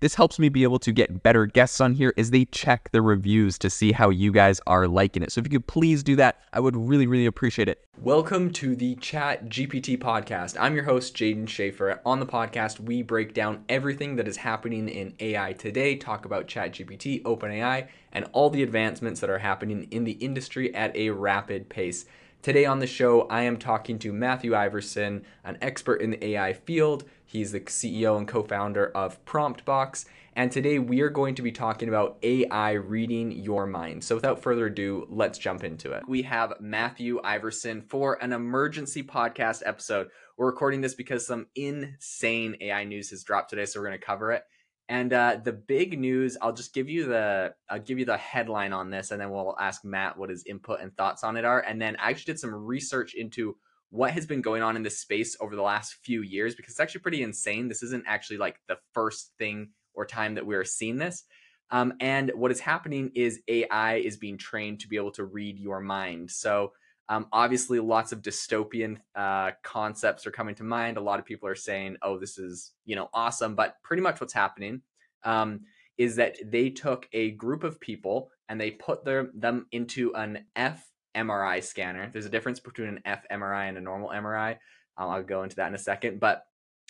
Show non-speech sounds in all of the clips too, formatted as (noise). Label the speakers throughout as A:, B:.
A: This helps me be able to get better guests on here as they check the reviews to see how you guys are liking it. So if you could please do that, I would really, really appreciate it. Welcome to the Chat GPT podcast. I'm your host, Jaeden Schafer. On the podcast, we break down everything that is happening in AI today, talk about Chat GPT, OpenAI, and all the advancements that are happening in the industry at a rapid pace. Today on the show, I am talking to Matthew Iversen, an expert in the AI field He's the CEO and co founder of PromptBox. And today we are going to be talking about AI reading your mind. So without further ado, let's jump into it. We have Matthew Iversen for an emergency podcast episode. We're recording this because some insane AI news has dropped today, so we're going to cover it. And uh, the big news, I'll just give you the I'll give you the headline on this, and then we'll ask Matt what his input and thoughts on it are. And then I actually did some research into what has been going on in this space over the last few years because it's actually pretty insane. This isn't actually like the first thing or time that we're seeing this. Um, and what is happening is AI is being trained to be able to read your mind. So um, obviously, lots of dystopian uh, concepts are coming to mind. A lot of people are saying, "Oh, this is you know awesome," but pretty much what's happening um, is that they took a group of people and they put their, them into an F MRI scanner. There's a difference between an fMRI and a normal MRI. Um, I'll go into that in a second. But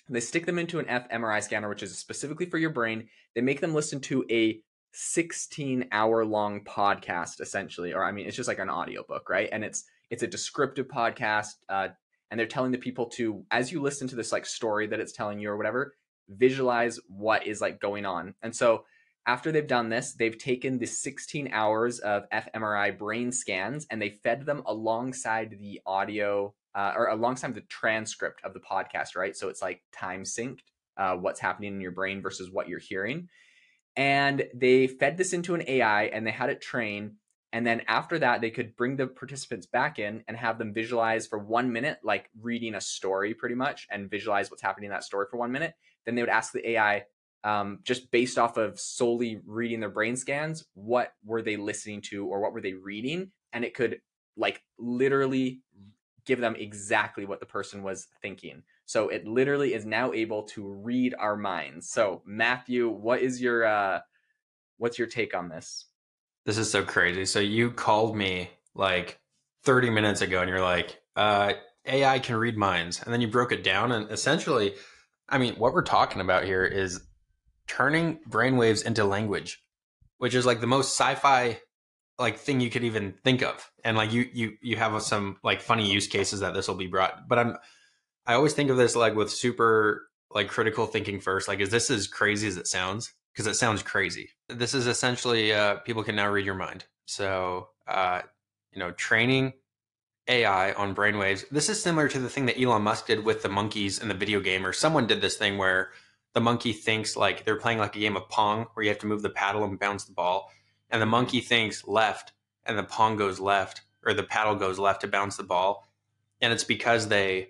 A: they stick them into an fMRI scanner, which is specifically for your brain. They make them listen to a 16 hour long podcast, essentially. Or, I mean, it's just like an audiobook, right? And it's it's a descriptive podcast. Uh, and they're telling the people to, as you listen to this like story that it's telling you or whatever, visualize what is like going on. And so after they've done this, they've taken the 16 hours of fMRI brain scans and they fed them alongside the audio uh, or alongside the transcript of the podcast, right? So it's like time synced, uh, what's happening in your brain versus what you're hearing. And they fed this into an AI and they had it train. And then after that, they could bring the participants back in and have them visualize for one minute, like reading a story pretty much, and visualize what's happening in that story for one minute. Then they would ask the AI, um, just based off of solely reading their brain scans, what were they listening to or what were they reading? And it could like literally give them exactly what the person was thinking. So it literally is now able to read our minds. So Matthew, what is your uh what's your take on this?
B: This is so crazy. So you called me like 30 minutes ago and you're like, uh AI can read minds. And then you broke it down and essentially I mean, what we're talking about here is turning brainwaves into language, which is like the most sci-fi like thing you could even think of. And like you you you have some like funny use cases that this will be brought. But I'm I always think of this like with super like critical thinking first. Like, is this as crazy as it sounds? Because it sounds crazy. This is essentially uh, people can now read your mind. So uh, you know, training AI on brainwaves. This is similar to the thing that Elon Musk did with the monkeys in the video game, or someone did this thing where the monkey thinks like they're playing like a game of pong where you have to move the paddle and bounce the ball and the monkey thinks left and the pong goes left or the paddle goes left to bounce the ball and it's because they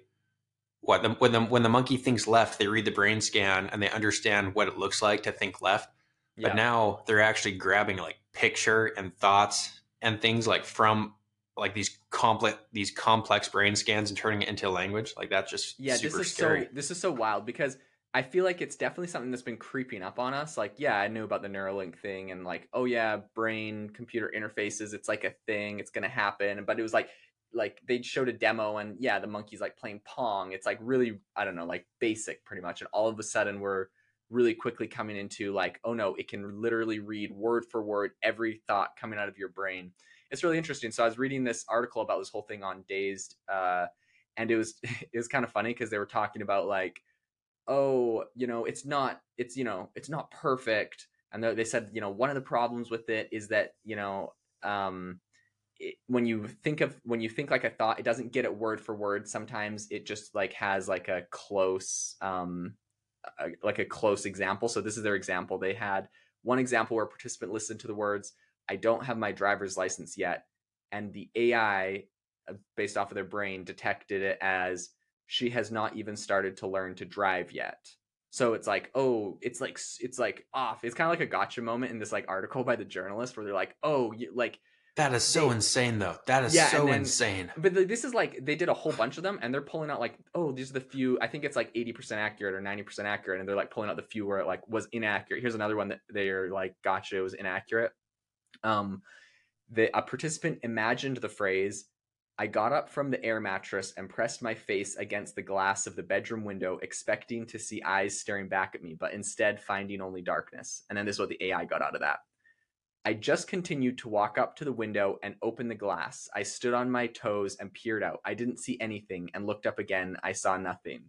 B: what the, when the when the monkey thinks left they read the brain scan and they understand what it looks like to think left but yeah. now they're actually grabbing like picture and thoughts and things like from like these complex these complex brain scans and turning it into language like that's just yeah
A: this is
B: scary.
A: so this is so wild because I feel like it's definitely something that's been creeping up on us. Like, yeah, I knew about the Neuralink thing and like, oh yeah, brain computer interfaces, it's like a thing, it's gonna happen. But it was like like they showed a demo and yeah, the monkey's like playing Pong. It's like really, I don't know, like basic pretty much. And all of a sudden we're really quickly coming into like, oh no, it can literally read word for word every thought coming out of your brain. It's really interesting. So I was reading this article about this whole thing on Dazed. Uh, and it was (laughs) it was kind of funny because they were talking about like, oh, you know, it's not it's you know it's not perfect, and they said you know one of the problems with it is that you know um, it, when you think of when you think like a thought, it doesn't get it word for word. Sometimes it just like has like a close um, a, like a close example. So this is their example. They had one example where a participant listened to the words, "I don't have my driver's license yet," and the AI, uh, based off of their brain, detected it as she has not even started to learn to drive yet. So it's like, oh, it's like it's like off. It's kind of like a gotcha moment in this like article (laughs) by the journalist where they're like, oh, you, like
B: that is so they, insane, though. That is yeah, so then, insane.
A: But this is like they did a whole bunch of them, and they're pulling out like, oh, these are the few. I think it's like eighty percent accurate or ninety percent accurate, and they're like pulling out the few where it like was inaccurate. Here's another one that they're like, gotcha, it was inaccurate. Um, the a participant imagined the phrase, "I got up from the air mattress and pressed my face against the glass of the bedroom window, expecting to see eyes staring back at me, but instead finding only darkness." And then this is what the AI got out of that. I just continued to walk up to the window and open the glass. I stood on my toes and peered out. I didn't see anything and looked up again. I saw nothing.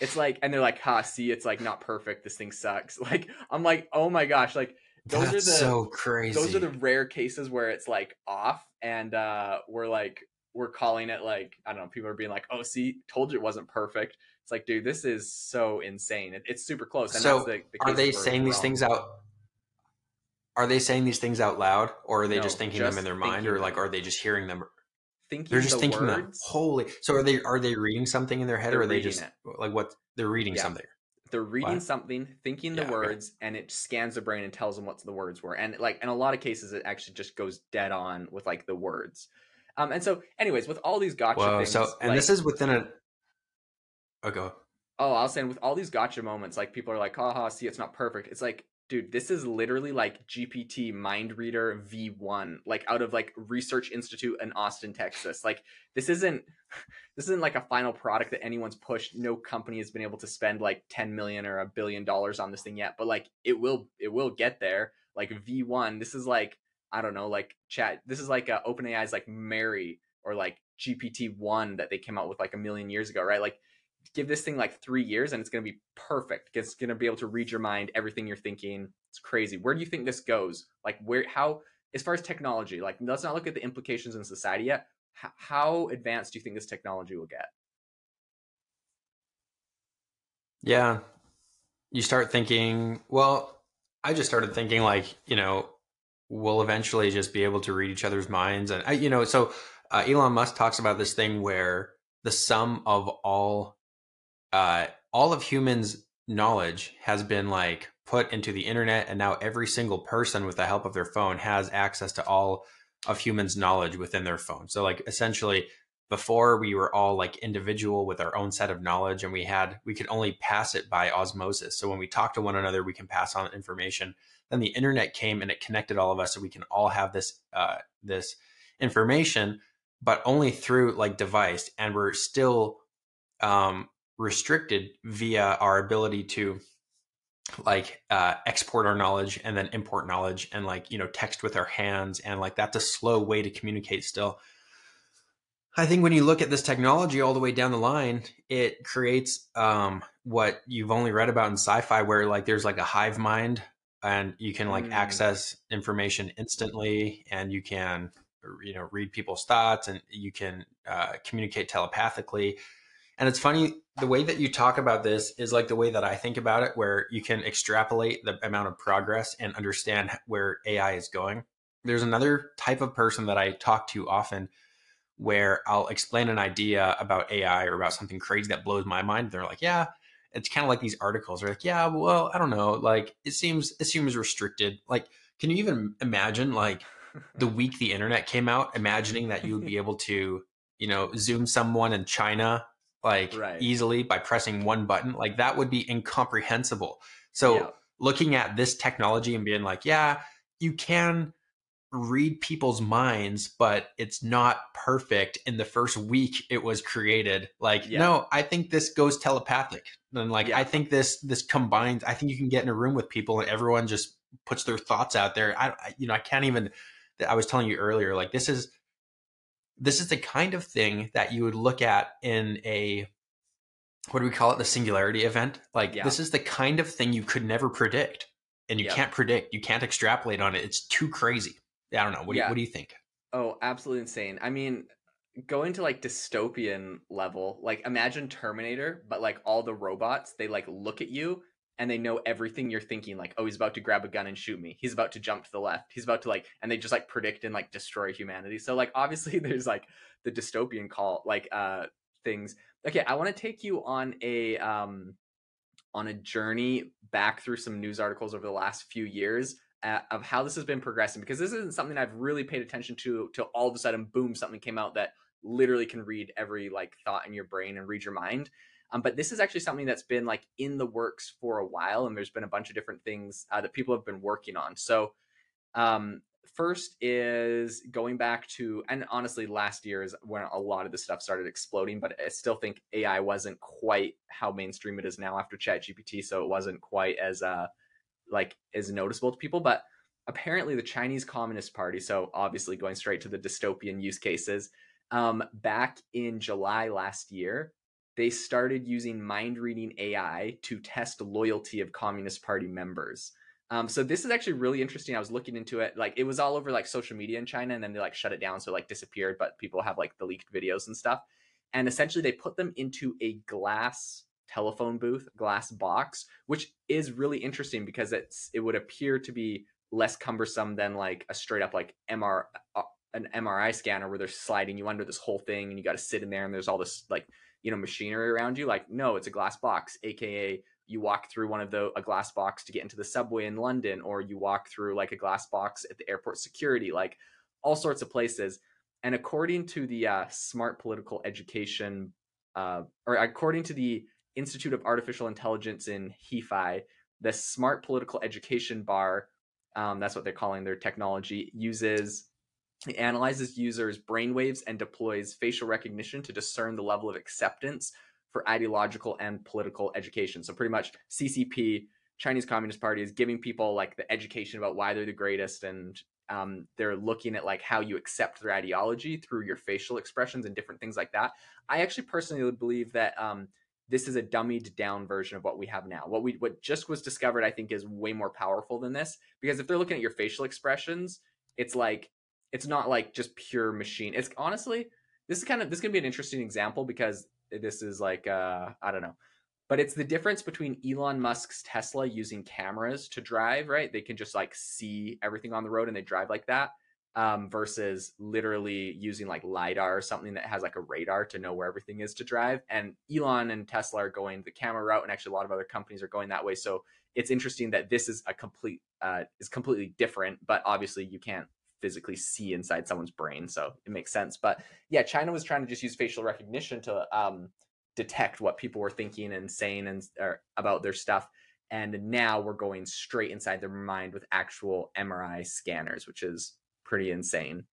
A: It's like, and they're like, ha, see, it's like not perfect. This thing sucks. (laughs) Like, I'm like, oh my gosh. Like, those
B: That's
A: are the
B: so crazy.
A: Those are the rare cases where it's like off and uh we're like we're calling it like I don't know, people are being like, "Oh, see, told you it wasn't perfect." It's like, dude, this is so insane. It, it's super close.
B: And so, the, the are they saying these things out are they saying these things out loud or are they no, just thinking just them in their mind or like are they just hearing them
A: thinking they're just the thinking words. them
B: holy so are they are they reading something in their head
A: they're
B: or are they just it. like what they're reading yeah. something
A: they're reading what? something thinking the yeah, words okay. and it scans the brain and tells them what the words were and like in a lot of cases it actually just goes dead on with like the words um and so anyways with all these gotcha Whoa, things
B: so and like, this is within a okay oh,
A: oh i was saying with all these gotcha moments like people are like haha see it's not perfect it's like dude, this is literally like GPT Mind Reader V1, like out of like Research Institute in Austin, Texas. Like this isn't (laughs) this isn't like a final product that anyone's pushed. No company has been able to spend like 10 million or a billion dollars on this thing yet, but like it will it will get there. Like V1, this is like I don't know, like chat. This is like uh, OpenAI's like Mary or like GPT one that they came out with like a million years ago, right? Like give this thing like three years and it's going to be perfect. It's going to be able to read your mind, everything you're thinking. It's crazy. Where do you think this goes? Like, where, how, as far as technology, like, let's not look at the implications in society yet. H- how advanced do you think this technology will get?
B: Yeah. You start thinking, well, I just started thinking, like, you know, we'll eventually just be able to read each other's minds. And, I, you know, so uh, Elon Musk talks about this thing where the sum of all uh, all of humans' knowledge has been like put into the internet, and now every single person, with the help of their phone, has access to all of humans' knowledge within their phone. So, like, essentially, before we were all like individual with our own set of knowledge, and we had we could only pass it by osmosis. So when we talk to one another, we can pass on information. Then the internet came and it connected all of us, so we can all have this uh, this information, but only through like device, and we're still um, restricted via our ability to like uh, export our knowledge and then import knowledge and like you know text with our hands and like that's a slow way to communicate still i think when you look at this technology all the way down the line it creates um, what you've only read about in sci-fi where like there's like a hive mind and you can like mm. access information instantly and you can you know read people's thoughts and you can uh, communicate telepathically and it's funny the way that you talk about this is like the way that I think about it, where you can extrapolate the amount of progress and understand where AI is going. There's another type of person that I talk to often where I'll explain an idea about AI or about something crazy that blows my mind. They're like, yeah, it's kind of like these articles. They're like, yeah, well, I don't know. Like it seems, it seems restricted. Like, can you even imagine like the (laughs) week the internet came out, imagining that you would be able to, you know, zoom someone in China like right. easily by pressing one button. Like that would be incomprehensible. So yeah. looking at this technology and being like, yeah, you can read people's minds, but it's not perfect in the first week it was created. Like, yeah. no, I think this goes telepathic. And like yeah. I think this this combines I think you can get in a room with people and everyone just puts their thoughts out there. I, I you know, I can't even I was telling you earlier, like this is this is the kind of thing that you would look at in a what do we call it? The singularity event? Like
A: Yeah.
B: this is the kind of thing you could never predict and you can't predict you can't extrapolate on it. It's too crazy. I don't know. What, do, you, what do you think?
A: Oh, absolutely insane. I mean, going to like dystopian level, like imagine Terminator, but like all the robots, they like look at you and they know everything you're thinking. Like, oh, he's about to grab a gun and shoot me. He's about to jump to the left. He's about to like, and they just like predict and like destroy humanity. So like, obviously, (laughs) there's like the dystopian call, like uh things. Okay, I want to take you on a um on a journey back through some news articles over the last few years uh, of how this has been progressing because this isn't something I've really paid attention to till all of a sudden, boom, something came out that literally can read every like thought in your brain and read your mind. Um, but this is actually something that's been like in the works for a while, and there's been a bunch of different things uh, that people have been working on. So, um, first is going back to, and honestly, last year is when a lot of this stuff started exploding. But I still think AI wasn't quite how mainstream it is now after ChatGPT, so it wasn't quite as uh, like as noticeable to people but apparently the chinese communist party so obviously going straight to the dystopian use cases um, back in july last year they started using mind reading ai to test loyalty of communist party members. Um, so this is actually really interesting. I was looking into it. Like it was all over like social media in china and then they like shut it down so it, like disappeared but people have like the leaked videos and stuff. And essentially they put them into a glass telephone booth glass box which is really interesting because it's it would appear to be less cumbersome than like a straight up like MR uh, an MRI scanner where they're sliding you under this whole thing and you got to sit in there and there's all this like you know machinery around you like no it's a glass box aka you walk through one of the a glass box to get into the subway in London or you walk through like a glass box at the airport security like all sorts of places. And according to the uh, smart political education uh, or according to the Institute of Artificial Intelligence in Hefei, the Smart Political Education Bar, um, that's what they're calling their technology, uses it analyzes users' brainwaves and deploys facial recognition to discern the level of acceptance for ideological and political education. So pretty much CCP, Chinese Communist Party, is giving people like the education about why they're the greatest and um, they're looking at like how you accept their ideology through your facial expressions and different things like that. I actually personally believe that um, this is a dummied down version of what we have now. What we what just was discovered, I think, is way more powerful than this because if they're looking at your facial expressions, it's like it's not like just pure machine. It's honestly this is kind of this is gonna be an interesting example because this is like uh, I don't know, but it's the difference between Elon Musk's Tesla using cameras to drive. Right, they can just like see everything on the road and they drive like that um, versus literally using like lidar or something that has like a radar to know where everything is to drive. And Elon and Tesla are going the camera route, and actually a lot of other companies are going that way. So it's interesting that this is a complete uh, is completely different, but obviously you can't physically see inside someone's brain, so it makes sense. But yeah, China was trying to just use facial recognition to um, detect what people were thinking and saying and or about their stuff. And now we're going straight inside their mind with actual MRI scanners, which is pretty insane.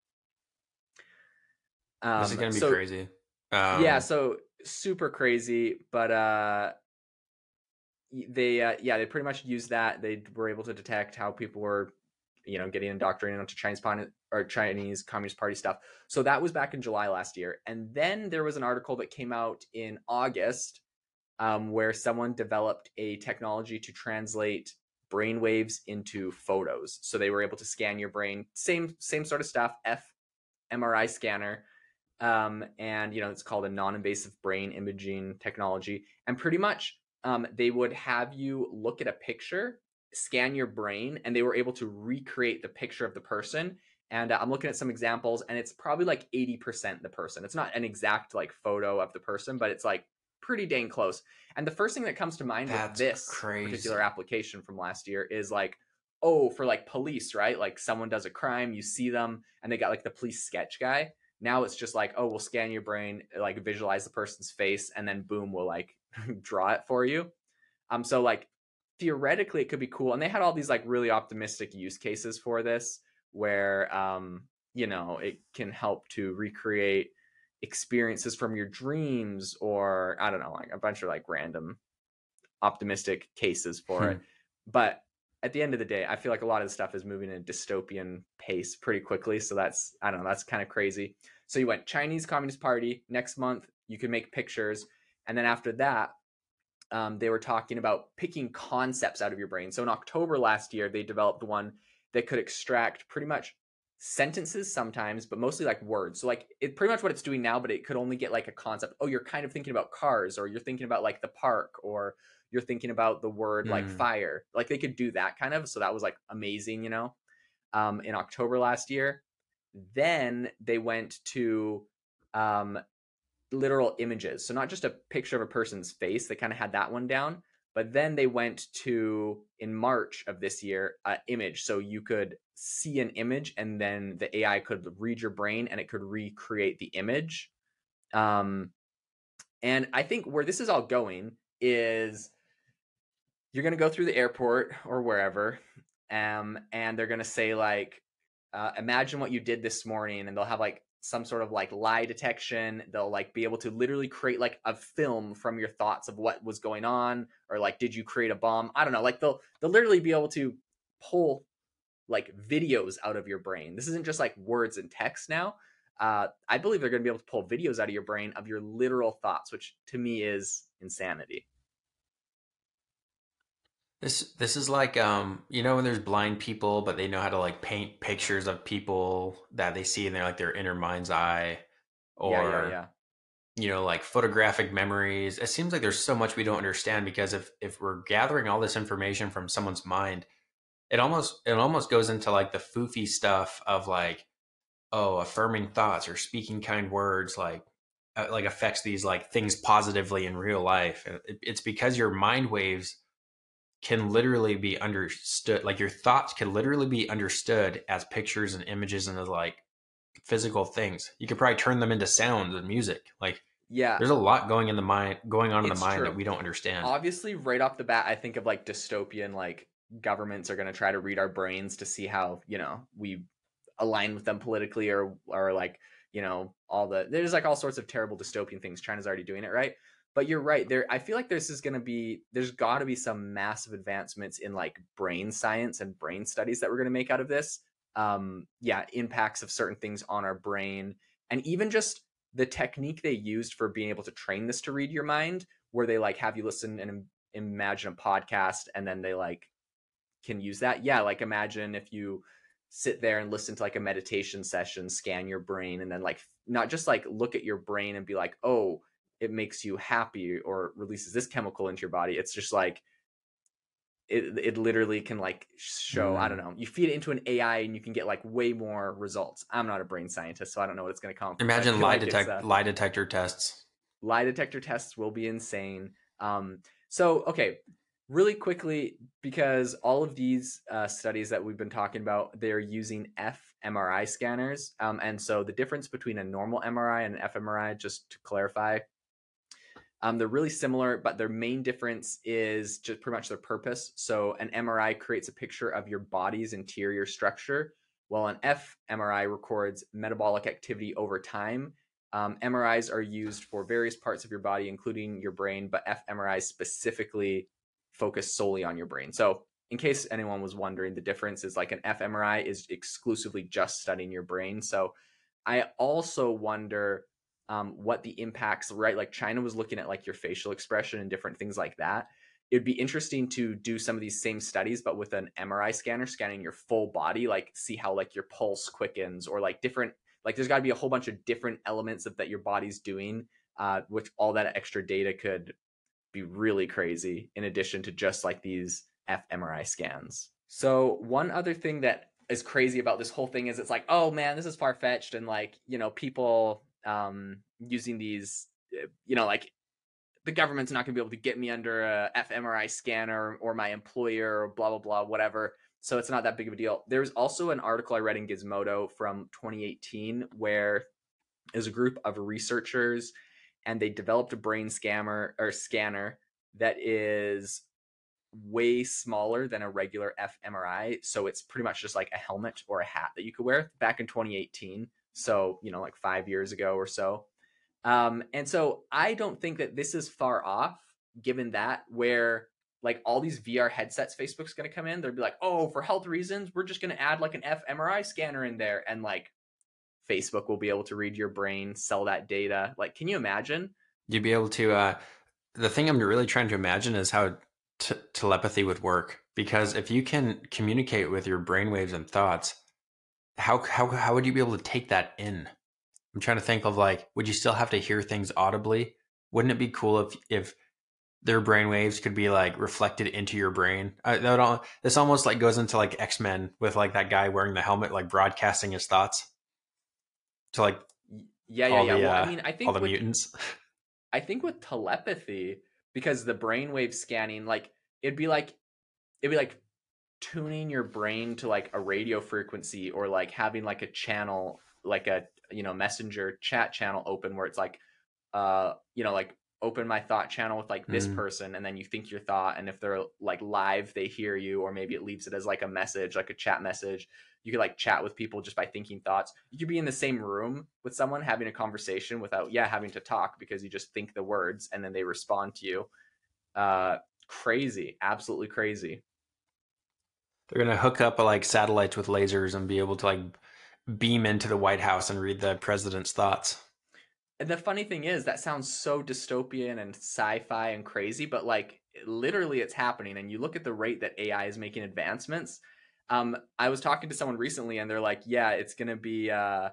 A: Um,
B: this is gonna be
A: so-
B: crazy um,
A: yeah, so super crazy, but uh they uh, yeah, they pretty much used that. They were able to detect how people were you know, getting indoctrinated onto Chinese or Chinese Communist Party stuff. So that was back in July last year. And then there was an article that came out in August um, where someone developed a technology to translate brain waves into photos. So they were able to scan your brain, same same sort of stuff, fMRI scanner, um, and you know it's called a non-invasive brain imaging technology. And pretty much, um, they would have you look at a picture, scan your brain, and they were able to recreate the picture of the person. And uh, I'm looking at some examples, and it's probably like 80% the person. It's not an exact like photo of the person, but it's like pretty dang close. And the first thing that comes to mind
B: That's
A: with this
B: crazy.
A: particular application from last year is like, oh, for like police, right? Like someone does a crime, you see them, and they got like the police sketch guy. Now it's just like, oh, we'll scan your brain, like visualize the person's face, and then boom, we'll like (laughs) draw it for you. Um, so like theoretically it could be cool. And they had all these like really optimistic use cases for this, where um, you know, it can help to recreate experiences from your dreams, or I don't know, like a bunch of like random optimistic cases for
B: Hmm.
A: it. (laughs) But at the end of the day, I feel like a lot of the stuff is moving at a dystopian pace pretty quickly. So that's I don't know, that's kind of crazy. So you went Chinese Communist Party next month. You can make pictures, and then after that, um, they were talking about picking concepts out of your brain. So in October last year, they developed one that could extract pretty much sentences sometimes, but mostly like words. So like it pretty much what it's doing now, but it could only get like a concept. Oh, you're kind of thinking about cars, or you're thinking about like the park, or you're thinking about the word mm. like hmm. fire. Like they could do that kind of. So that was like amazing, you know. Um, in October last year, then they went to um, literal images. So not just a picture of a person's face. They kind of had that one down, but then they went to in March of this year, uh, image. So you could see an image, and then the AI could read your brain, and it could recreate the image. Um, and I think where this is all going is you're going to go through the airport or wherever, um, and they're going to say like, uh, imagine what you did this morning, and they'll have like some sort of like lie detection. They'll like be able to literally create like a film from your thoughts of what was going on or like did you create a bomb? I don't know. Like they'll they'll literally be able to pull like videos out of your brain. This isn't just like words and text now. Uh, I believe they're going to be able to pull videos out of your brain of your literal thoughts, which to me is insanity.
B: This this is like um you know when there's blind people but they know how to like paint pictures of people that they see in their like their inner mind's eye or yeah, yeah, yeah. you know like photographic memories. It seems like there's so much we don't understand because if if we're gathering all this information from someone's mind, it almost it almost goes into like the foofy stuff of like oh affirming thoughts or speaking kind words like uh, like affects these like things positively in real life. It, it's because your mind waves can literally be understood like your thoughts can literally be understood as pictures and images and as like physical things. You could probably turn them into sounds and music like
A: yeah.
B: there's a lot going in the mind going on in the mind true. that we don't understand.
A: Obviously right off the bat i think of like dystopian like governments are going to try to read our brains to see how you know we align with them politically or or like you know all the there's like all sorts of terrible dystopian things china's already doing it right but you're right there i feel like this is going to be there's got to be some massive advancements in like brain science and brain studies that we're going to make out of this. Um yeah impacts of certain things on our brain and even just the technique they used for being able to train this to read your mind where they like have you listen and imagine a podcast and then they like can use that. Yeah like imagine if you sit there and listen to like a meditation session scan your brain and then like not just like look at your brain and be like oh it makes you happy or releases this chemical into your body. It's just like it, it literally can like show mm. i don't mm. know you feed it into an ai and you can get like way more results i'm not a brain scientist so i don't know what it's going to come
B: imagine lie like detect uh, lie detector tests
A: lie detector tests will be insane um so okay really quickly because all of these uh, studies that we've been talking about they're using fMRI scanners um, and so the difference between a normal mri and an fMRI just to clarify um, they're really similar, but their main difference is just pretty much their purpose. So an MRI creates a picture of your body's interior structure, while an fMRI records metabolic activity over time. Um, MRIs are used for various parts of your body, including your brain, but fMRIs specifically focus solely on your brain. So in case anyone was wondering, the difference is like an fMRI is exclusively just studying your brain. So I also wonder um, what the impacts, right? Like China was looking at like your facial expression and different things like that. It'd be interesting to do some of these same studies, but with an MRI scanner scanning your full body, like see how like your pulse quickens or like different, like there's got to be a whole bunch of different elements of that your body's doing, uh, which all that extra data could be really crazy in addition to just like these fMRI scans. So one other thing that is crazy about this whole thing is it's like, oh man, this is far fetched, and like you know people um, using these, eh, you know, like the government's not going to be able to get me under a fMRI scanner or my employer or blah blah blah whatever. So it's not that big of a deal. There's also an article I read in Gizmodo from 2018 where is a group of researchers and they developed a brain scammer or scanner that is way smaller than a regular fMRI. So it's pretty much just like a helmet or a hat that you could wear back in 2018. So, you know, like five years ago or so. Um, and so I don't think that this is far off, given that, where like all these VR headsets Facebook's going to come in, they'll be like, "Oh, for health reasons, we're just going to add like an fMRI scanner in there and like Facebook will be able to read your brain, sell that data." Like, can you imagine?
B: You'd be able to uh the thing I'm really trying to imagine is how t- telepathy would work because if you can communicate with your brainwaves and thoughts, how how how would you be able to take that in? I'm trying to think of like, would you still have to hear things audibly? Wouldn't it be cool if if their brainwaves could be like reflected into your brain? Uh, that all, this almost like goes into like X Men with like that guy wearing the helmet, like broadcasting his thoughts to like
A: yeah, yeah,
B: all
A: yeah.
B: the,
A: well,
B: uh,
A: I mean, I think
B: all the
A: with,
B: mutants. (laughs)
A: I think with telepathy, because the brainwave scanning, like it'd be like it'd be like tuning your brain to like a radio frequency or like having like a channel, like a you know messenger chat channel open where it's like, uh, you know, like open my thought channel with like this
B: Mm.
A: person and then you think your thought and if they're like live they hear you or maybe it leaves it as like a message like a chat message. You could like chat with people just by thinking thoughts. You could be in the same room with someone having a conversation without yeah having to talk because you just think the words and then they respond to you. Uh crazy absolutely crazy
B: They're gonna hook up like satellites with lasers and be able to like beam into the White House and read the president's thoughts.
A: and the funny thing is that sounds so dystopian and sci-fi and crazy but like literally it's happening and you look at the rate that ai is making advancements um i was talking to someone recently and they're like yeah it's gonna be uh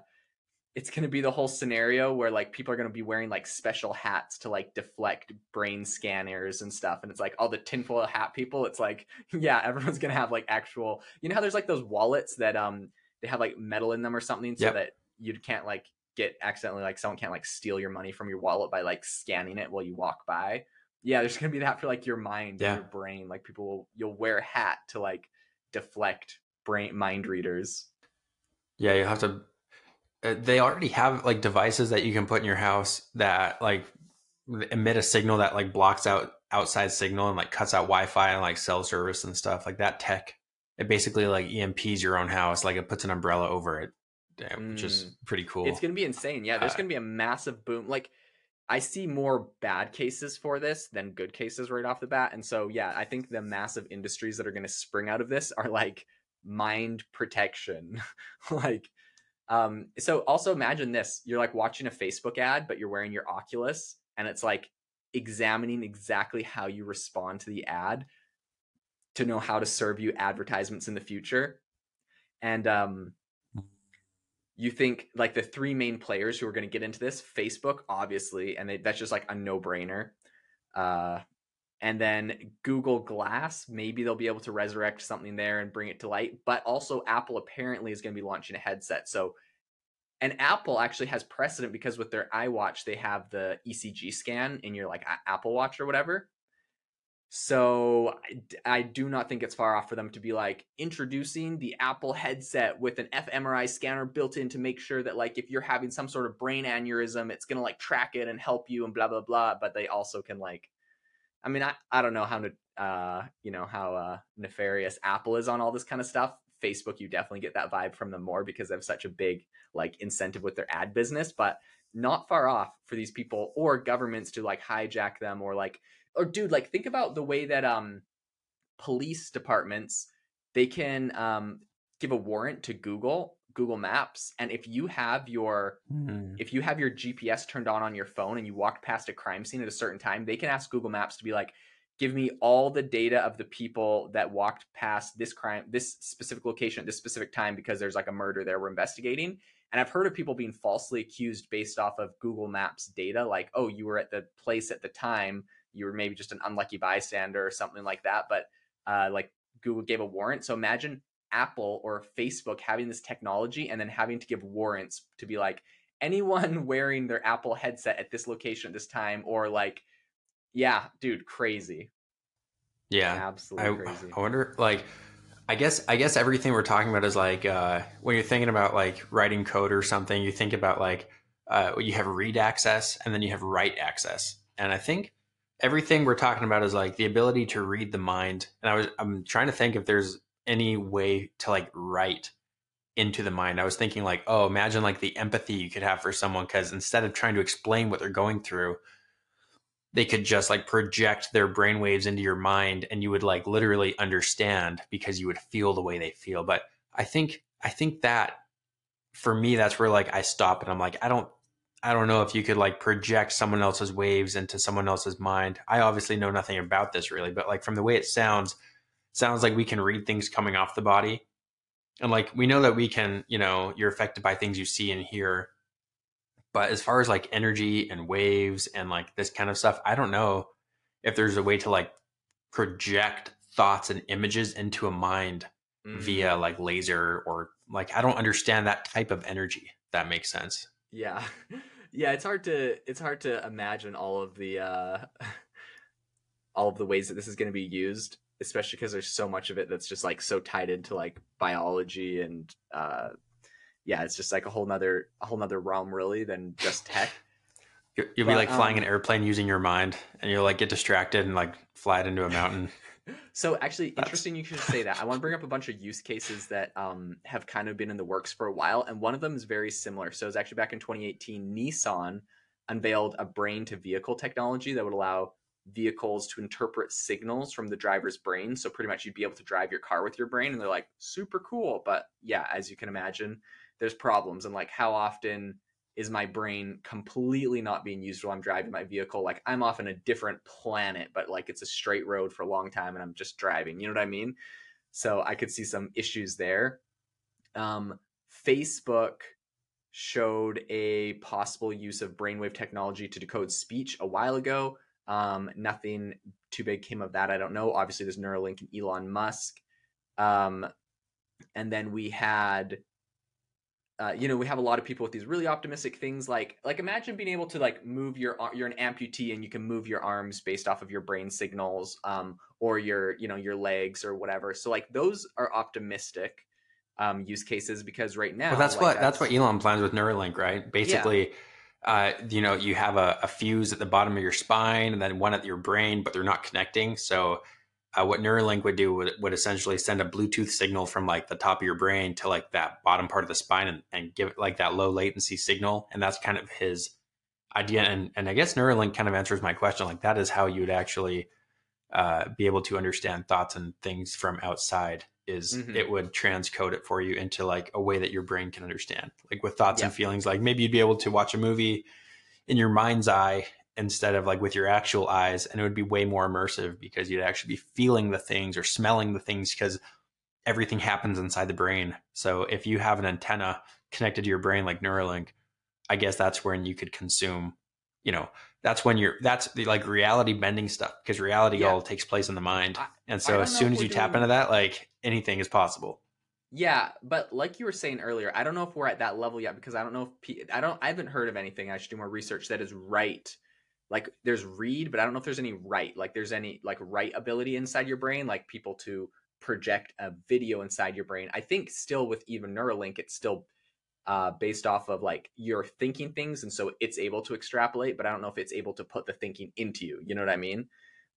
A: it's gonna be the whole scenario where like people are gonna be wearing like special hats to like deflect brain scanners and stuff and it's like all the tinfoil hat people it's like (laughs) yeah everyone's gonna have like actual you know how there's like those wallets that um they have like metal in them or something so
B: Yep.
A: that you can't like get accidentally like someone can't like steal your money from your wallet by like scanning it while you walk by. Yeah, there's gonna be that for like your mind
B: Yeah.
A: and your brain. Like people will you'll wear a hat to like deflect brain mind readers.
B: Yeah, you have to. Uh, they already have like devices that you can put in your house that like emit a signal that like blocks out outside signal and like cuts out Wi-Fi and like cell service and stuff like that tech. It basically like EMPs your own house, like it puts an umbrella over it, yeah, which is pretty cool.
A: It's gonna be insane. Yeah, there's
B: Uh,
A: gonna be a massive boom. Like I see more bad cases for this than good cases right off the bat. And so yeah, I think the massive industries that are gonna spring out of this are like mind protection. (laughs) like um so also imagine this. You're like watching a Facebook ad, but you're wearing your Oculus and it's like examining exactly how you respond to the ad to know how to serve you advertisements in the future. And um you think like the three main players who are going to get into this facebook obviously and they, that's just like a no-brainer uh, and then google glass maybe they'll be able to resurrect something there and bring it to light but also apple apparently is going to be launching a headset so and apple actually has precedent because with their iwatch they have the ecg scan in your like apple watch or whatever so I do not think it's far off for them to be like introducing the Apple headset with an fMRI scanner built in to make sure that like if you're having some sort of brain aneurysm, it's gonna like track it and help you and blah blah blah. But they also can like, I mean, I, I don't know how to uh you know how uh nefarious Apple is on all this kind of stuff. Facebook, you definitely get that vibe from them more because they have such a big like incentive with their ad business, but not far off for these people or governments to like hijack them or like or dude like think about the way that um police departments they can um give a warrant to google google maps and if you have your
B: Hmm.
A: if you have your gps turned on on your phone and you walked past a crime scene at a certain time they can ask google maps to be like give me all the data of the people that walked past this crime this specific location at this specific time because there's like a murder there we're investigating. And i've heard of people being falsely accused based off of google maps data like oh you were at the place at the time. You were maybe just an unlucky bystander or something like that but uh, like google gave a warrant. So imagine apple or facebook having this technology and then having to give warrants to be like anyone (laughs) wearing their apple headset at this location at this time or like yeah dude crazy.
B: Yeah,
A: absolutely
B: I,
A: crazy.
B: I wonder like I guess I guess everything we're talking about is like uh, when you're thinking about like writing code or something, you think about like uh, you have read access and then you have write access, and I think everything we're talking about is like the ability to read the mind. And I was I'm trying to think if there's any way to like write into the mind. I was thinking like, oh, imagine like the empathy you could have for someone because instead of trying to explain what they're going through, they could just like project their brainwaves into your mind and you would like literally understand because you would feel the way they feel. But I think I think that for me that's where like I stop and I'm like I don't I don't know if you could like project someone else's waves into someone else's mind. I obviously know nothing about this really, but like from the way it sounds, sounds like we can read things coming off the body. And like we know that we can, you know, you're affected by things you see and hear but as far as like energy and waves and like this kind of stuff, I don't know if there's a way to like project thoughts and images into a mind mm-hmm. via like laser or like I don't understand that type of energy. that makes sense.
A: Yeah. (laughs) Yeah, it's hard to it's hard to imagine all of the uh (laughs) all of the ways that this is going to be used, especially because there's so much of it that's just like so tied into like biology and uh yeah, it's just like a whole nother a whole nother realm really than just (laughs) tech.
B: You'll, you'll but, be like flying um, an airplane using your mind, and you'll like get distracted and like fly it into a mountain. (laughs)
A: so actually, That's... interesting you should say that. I want to bring up a bunch of use cases that um, have kind of been in the works for a while, and one of them is very similar. So it's actually back in 2018, Nissan unveiled a brain to vehicle technology that would allow vehicles to interpret signals from the driver's brain. So pretty much you'd be able to drive your car with your brain, and they're like super cool. But yeah, as you can imagine, there's problems and like how often is my brain completely not being used while I'm driving my vehicle? Like I'm off in a different planet, but like it's a straight road for a long time and I'm just driving. You know what I mean? So I could see some issues there. Um, Facebook showed a possible use of brainwave technology to decode speech a while ago. Um, nothing too big came of that. I don't know. Obviously, there's Neuralink and Elon Musk. Um, and then we had uh, you know we have a lot of people with these really optimistic things like like imagine being able to like move your you're an amputee and you can move your arms based off of your brain signals um, or your you know your legs or whatever so like those are optimistic um, use cases because right now
B: well, that's
A: like,
B: what that's, that's, what elon plans with neuralink right basically yeah. Uh, you know you have a, a fuse at the bottom of your spine and then one at your brain but they're not connecting so uh, what Neuralink would do would, would essentially send a Bluetooth signal from like the top of your brain to like that bottom part of the spine and, and give it like that low latency signal. And that's kind of his idea. And, and I guess Neuralink kind of answers my question. Like that is how you would actually uh, be able to understand thoughts and things from outside is mm-hmm. it would transcode it for you into like a way that your brain can understand like with thoughts yeah. and feelings like maybe you'd be able to watch a movie in your mind's eye instead of like with your actual eyes and it would be way more immersive because you'd actually be feeling the things or smelling the things because everything happens inside the brain so if you have an antenna connected to your brain like neuralink i guess that's when you could consume you know that's when you're that's the like reality bending stuff because reality yeah. all takes place in the mind and so as soon as you tap into that like anything is possible
A: yeah, but like you were saying earlier, I don't know if we're at that level yet because I don't know if I don't I haven't heard of anything. I should do more research that is right like there's read but i don't know if there's any write like there's any like write ability inside your brain like people to project a video inside your brain i think still with even neuralink it's still uh, based off of like you're thinking things and so it's able to extrapolate but i don't know if it's able to put the thinking into you you know what i mean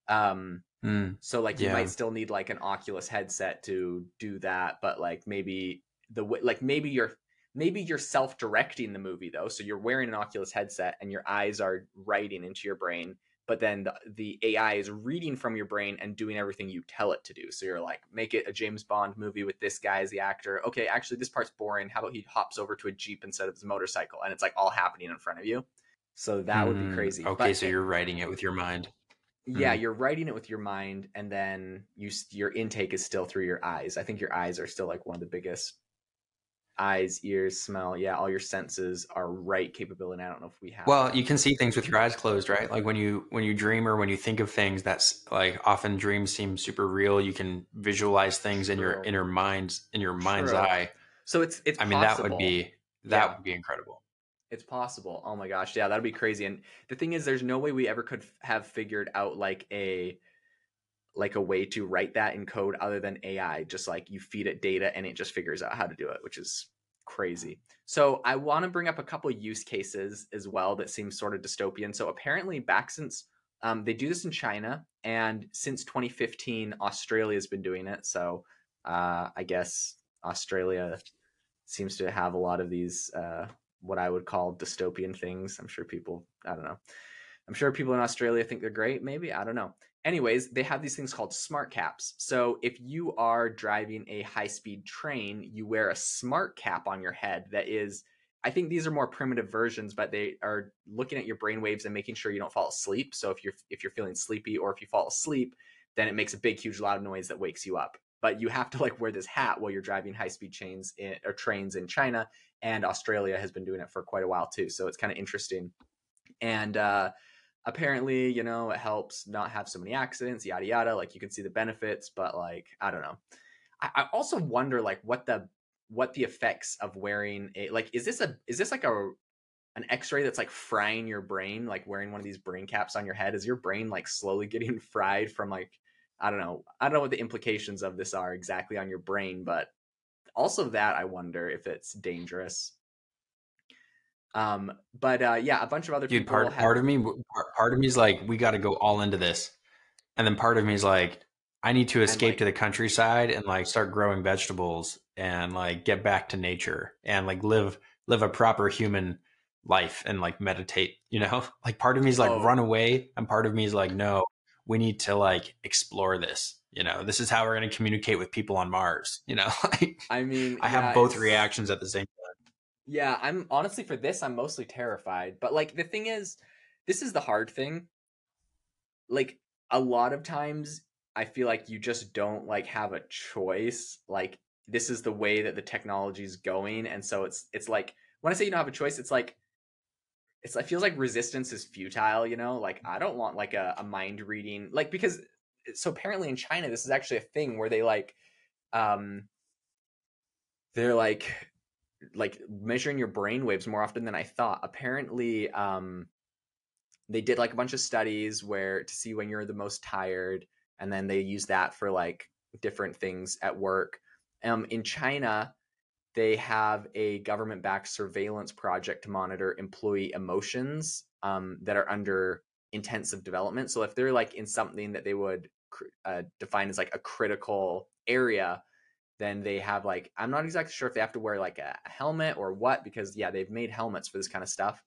A: um mm, so like you yeah. might still need like an oculus headset to do that but like maybe the way like maybe you're maybe you're self-directing the movie though so you're wearing an oculus headset and your eyes are writing into your brain but then the, the ai is reading from your brain and doing everything you tell it to do. So you're like make it a james bond movie with this guy as the actor. Okay actually this part's boring. How about he hops over to a jeep instead of his motorcycle and it's like all happening in front of you? So that mm, would be hmm, crazy.
B: okay but so you're writing it with your mind.
A: Yeah mm. you're writing it with your mind and then you your intake is still through your eyes. I think your eyes are still like one of the biggest eyes, ears, smell, yeah, all your senses are right capability. I don't know if we have.
B: Well, that. you can see things with your eyes closed, right? Like when you when you dream or when you think of things, that's like often dreams seem super real. You can visualize things True. in your inner minds in your mind's True. eye.
A: So it's it's.
B: I mean, that would be that yeah. would be incredible.
A: It's possible. Oh my gosh, yeah, that'd be crazy. And the thing is, there's no way we ever could have figured out like a like a way to write that in code other than AI. Just like you feed it data and it just figures out how to do it, which is crazy. So I want to bring up a couple use cases as well that seem sort of dystopian. So apparently, back since um, they do this in China, and since 2015, Australia has been doing it. So uh, I guess Australia seems to have a lot of these uh, what I would call dystopian things. I'm sure people, I don't know. I'm sure people in Australia think they're great. Maybe I don't know. Anyways, they have these things called smart caps. So if you are driving a high speed train, you wear a smart cap on your head that is I think these are more primitive versions, but they are looking at your brain waves and making sure you don't fall asleep. So if you're if you're feeling sleepy or if you fall asleep, then it makes a big, huge, loud noise that wakes you up. But you have to like wear this hat while you're driving high speed chains in, or trains in China, and Australia has been doing it for quite a while too. So it's kind of interesting. And uh, apparently, you know, it helps not have so many accidents, yada yada. Like you can see the benefits, but like I don't know. I, I also wonder like what the what the effects of wearing a like is this a is this like a an x-ray that's like frying your brain like wearing one of these brain caps on your head is your brain like slowly (laughs) getting fried from like i don't know i don't know what the implications of this are exactly on your brain but also that i wonder if it's dangerous um but uh yeah a bunch of other
B: Dude,
A: people
B: part
A: have,
B: part of me part, of me is like we got to go all into this. And then part of me is like I need to escape
A: like-
B: to the countryside and like start growing vegetables and like get back to nature and like live live a proper human life and like meditate, you know? (laughs) Like part of me is like
A: Oh.
B: run away and part of me is like no, we need to like explore this. You know, this is how we're going to communicate with people on Mars, you know? (laughs) Like
A: i mean
B: I have both
A: it's-
B: reactions at the same time.
A: Yeah, I'm honestly for this, I'm mostly terrified. But like the thing is, this is the hard thing. Like a lot of times I feel like you just don't like have a choice. Like this is the way that the technology is going. And so it's it's like when I say you don't have a choice, it's like it's it feels like resistance is futile, you know? Like I don't want like a, a mind reading like because so apparently in China this is actually a thing where they like um they're like like measuring your brain waves more often than I thought. Apparently, um, they did like a bunch of studies where to see when you're the most tired, and then they use that for like different things at work. Um, in China, they have a government-backed surveillance project to monitor employee emotions um, that are under intensive development. So if they're like in something that they would uh, define as like a critical area, then they have like I'm not exactly sure if they have to wear like a helmet or what because yeah they've made helmets for this kind of stuff.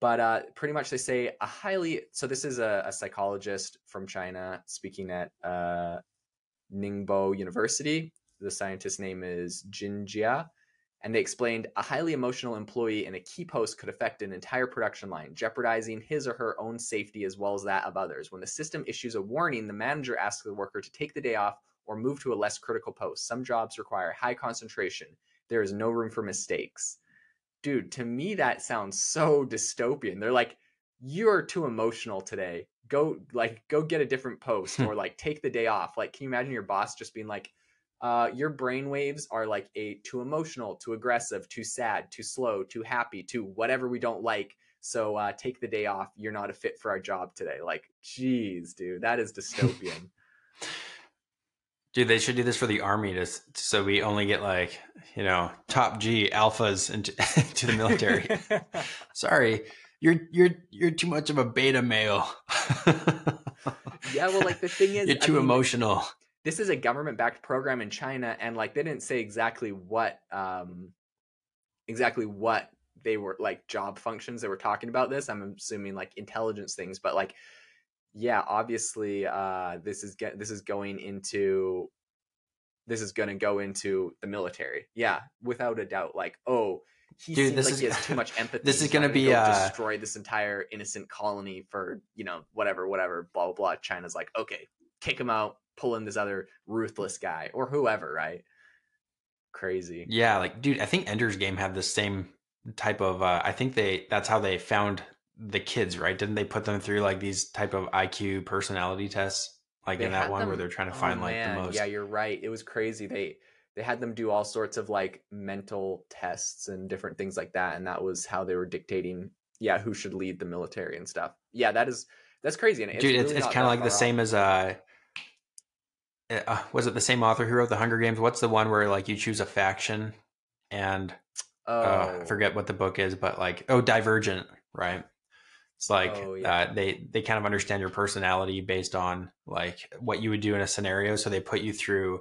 A: But uh, pretty much they say a highly so this is a, a psychologist from China speaking at uh, Ningbo University. The scientist's name is Jin Jia. And they explained a highly emotional employee in a key post could affect an entire production line, jeopardizing his or her own safety as well as that of others. When the system issues a warning, the manager asks the worker to take the day off or move to a less critical post. Some jobs require high concentration. There is no room for mistakes. Dude, to me that sounds so dystopian. They're like, you're too emotional today. Go like go get a different post (laughs) or like take the day off. Like, can you imagine your boss just being like, uh, your brain waves are like a too emotional, too aggressive, too sad, too slow, too happy, too whatever we don't like. So uh, take the day off. You're not a fit for our job today. Like, geez, dude, that is (laughs) dystopian.
B: Dude, they should do this for the army to so we only get like, you know, top G alphas into (laughs) to the military. (laughs) Sorry, you're you're you're too much of a beta male.
A: yeah, well, like the thing is, (laughs)
B: you're
A: I
B: too
A: mean,
B: emotional.
A: This is a government-backed program in China, and like they didn't say exactly what, um, exactly what they were like job functions they were talking about. This, I'm assuming like intelligence things, but like, yeah, obviously, uh, this is get this is going into this is going to go into the military. Yeah, without a doubt. Like, oh, he
B: Dude,
A: seems
B: this
A: like
B: is-
A: he has too much (laughs) empathy.
B: this is gonna be,
A: go
B: uh,
A: destroy this entire innocent colony for you know whatever, whatever, blah blah blah. China's like, okay, kick him out, pull in this other ruthless guy or whoever, right? Crazy.
B: Yeah, like dude, I think Ender's Game had the same type of uh I think they that's how they found the kids, right? Didn't they put them through like these type of IQ personality tests? Like
A: They
B: in that one where they're trying to
A: oh,
B: find like
A: man,
B: the most
A: Yeah, you're right. It was crazy. They they had them do all sorts of like mental tests and different things like that, and that was how they were dictating, yeah, who should lead the military and stuff. Yeah, that is that's crazy. And it's
B: dude, it's,
A: really
B: it's kind of like the
A: far
B: same as uh, uh was it the same author who wrote the Hunger Games? What's the one where like you choose a faction and
A: Oh,
B: uh, I forget what the book is, but like oh Divergent, right? It's like
A: Oh, yeah.
B: uh, they they kind of understand your personality based on like what you would do in a scenario. So they put you through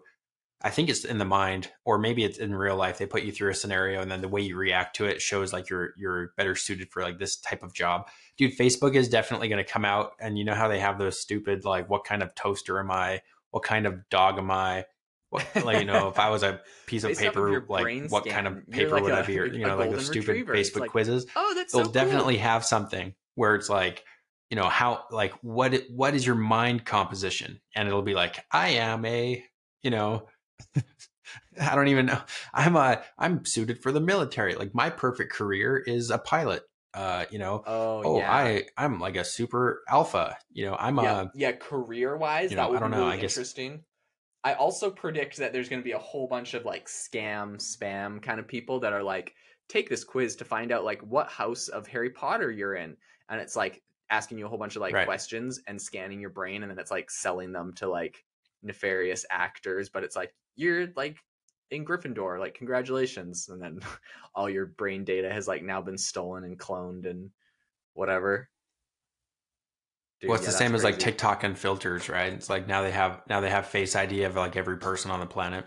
B: I think it's in the mind, or maybe it's in real life. They put you through a scenario, and then the way you react to it shows like you're you're better suited for like this type of job. Dude, Facebook is definitely going to come out, and you know how they have those stupid like, what kind of toaster am I? What kind of dog am I? What, like you know, if I was a piece of
A: Based
B: paper, like what
A: scan,
B: kind of paper
A: like
B: would I
A: a-
B: be? Or, you know, like the stupid
A: retriever.
B: Facebook
A: like,
B: quizzes.
A: Oh, that's
B: They'll
A: so
B: definitely
A: cool.
B: have something where it's like, you know, how like what what is your mind composition? And it'll be like, I am a, you know, (laughs) I don't even know. (laughs) I'm a I'm suited for the military. Like my perfect career is a pilot. Uh, you know,
A: Oh,
B: oh,
A: yeah.
B: I I'm like a super alpha. You know, I'm
A: yeah,
B: a
A: yeah. Career wise,
B: you
A: that
B: know,
A: would
B: I don't
A: be
B: know,
A: really
B: I guess-
A: interesting. I also predict that there's going to be a whole bunch of like scam, spam kind of people that are like, take this quiz to find out like what house of Harry Potter you're in, and it's like asking you a whole bunch of like
B: Right.
A: questions and scanning your brain, and then it's like selling them to like nefarious actors, but it's like you're like in Gryffindor, like congratulations, and then (laughs) all your brain data has like now been stolen and cloned and whatever. Dude,
B: well, it's
A: yeah,
B: the same as like. TikTok and filters, right? It's like now they have now they have face ID of like every person on the planet.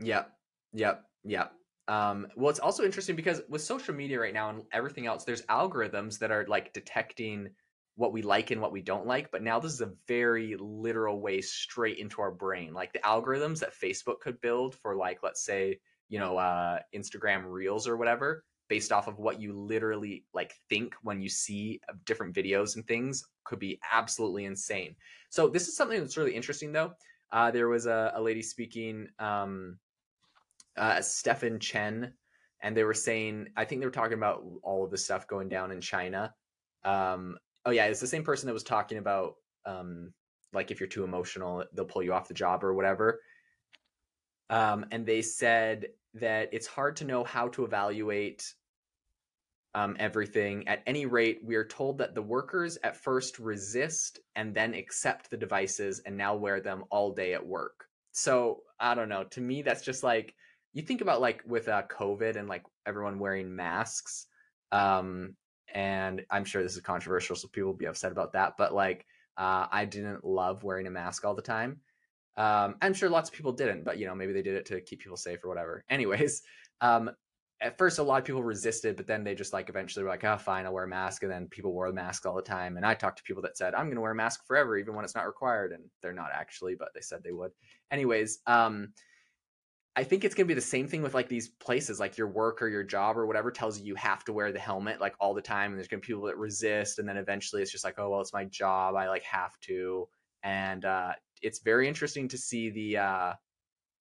A: Yep. Yep. Yep. Um, well, it's also interesting because with social media right now and everything else, there's algorithms that are like detecting what we like and what we don't like. But now this is a very literal way straight into our brain. Like the algorithms that Facebook could build for like, let's say, you know, uh, Instagram Reels or whatever, based off of what you literally like think when you see uh, different videos and things could be absolutely insane. So this is something that's really interesting though. Uh, there was a, a lady speaking, um, uh, Stefan Chen, and they were saying, I think they were talking about all of the stuff going down in China. Um, oh yeah, it's the same person that was talking about, um, like if you're too emotional, they'll pull you off the job or whatever. Um, and they said that it's hard to know how to evaluate um, everything. At any rate, we are told that the workers at first resist and then accept the devices and now wear them all day at work. So I don't know. To me, that's just like you think about like with uh, COVID and like everyone wearing masks. Um, and I'm sure this is controversial, so people will be upset about that. But like, uh, I didn't love wearing a mask all the time. Um, I'm sure lots of people didn't, but you know, maybe they did it to keep people safe or whatever. (laughs) Anyways, um, at first a lot of people resisted, but then they just like eventually were like, oh, fine, I'll wear a mask. And then people wore a mask all the time. And I talked to people that said, I'm going to wear a mask forever, even when it's not required. And they're not actually, but they said they would. Anyways, um, I think it's going to be the same thing with like these places, like your work or your job or whatever tells you you have to wear the helmet like all the time. And there's going to be people that resist. And then eventually it's just like, oh, well, it's my job. I like have to. And uh, it's very interesting to see the, uh,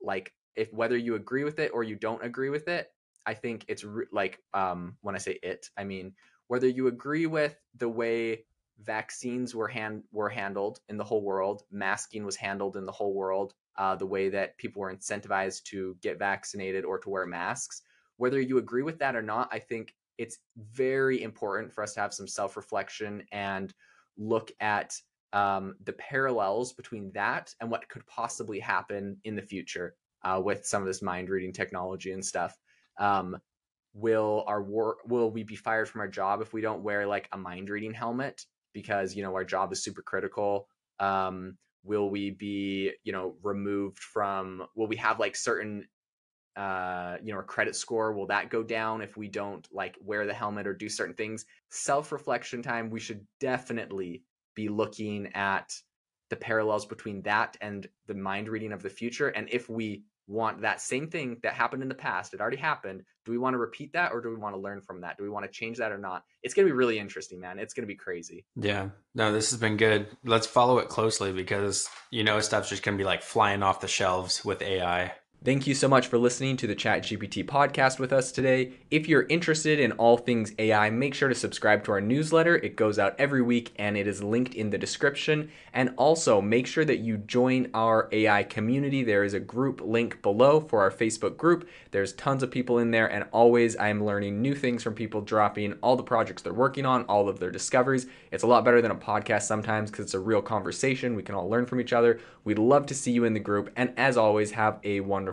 A: like, if whether you agree with it or you don't agree with it, I think it's re- like um, when I say it, I mean whether you agree with the way vaccines were hand were handled in the whole world, masking was handled in the whole world, uh, the way that people were incentivized to get vaccinated or to wear masks. Whether you agree with that or not, I think it's very important for us to have some self reflection and look at um, the parallels between that and what could possibly happen in the future uh, with some of this mind reading technology and stuff. Um, will our work will we be fired from our job if we don't wear like a mind reading helmet because you know our job is super critical um will we be you know removed from will we have like certain uh you know our credit score? Will that go down if we don't like wear the helmet or do certain things? Self reflection time we should definitely be looking at the parallels between that and the mind reading of the future. And if we want that same thing that happened in the past it already happened do we want to repeat that or do we want to learn from that do we want to change that or not it's going to be really interesting man it's going to be crazy
B: Yeah. No, this has been good. Let's follow it closely because you know stuff's just gonna be like flying off the shelves with AI.
A: Thank you so much for listening to the ChatGPT podcast with us today. If you're interested in all things AI, make sure to subscribe to our newsletter. It goes out every week and it is linked in the description. And also make sure that you join our AI community. There is a group link below for our Facebook group. There's tons of people in there, and always I am learning new things from people dropping all the projects they're working on, all of their discoveries. It's a lot better than a podcast sometimes because it's a real conversation. We can all learn from each other. We'd love to see you in the group. And as always, have a wonderful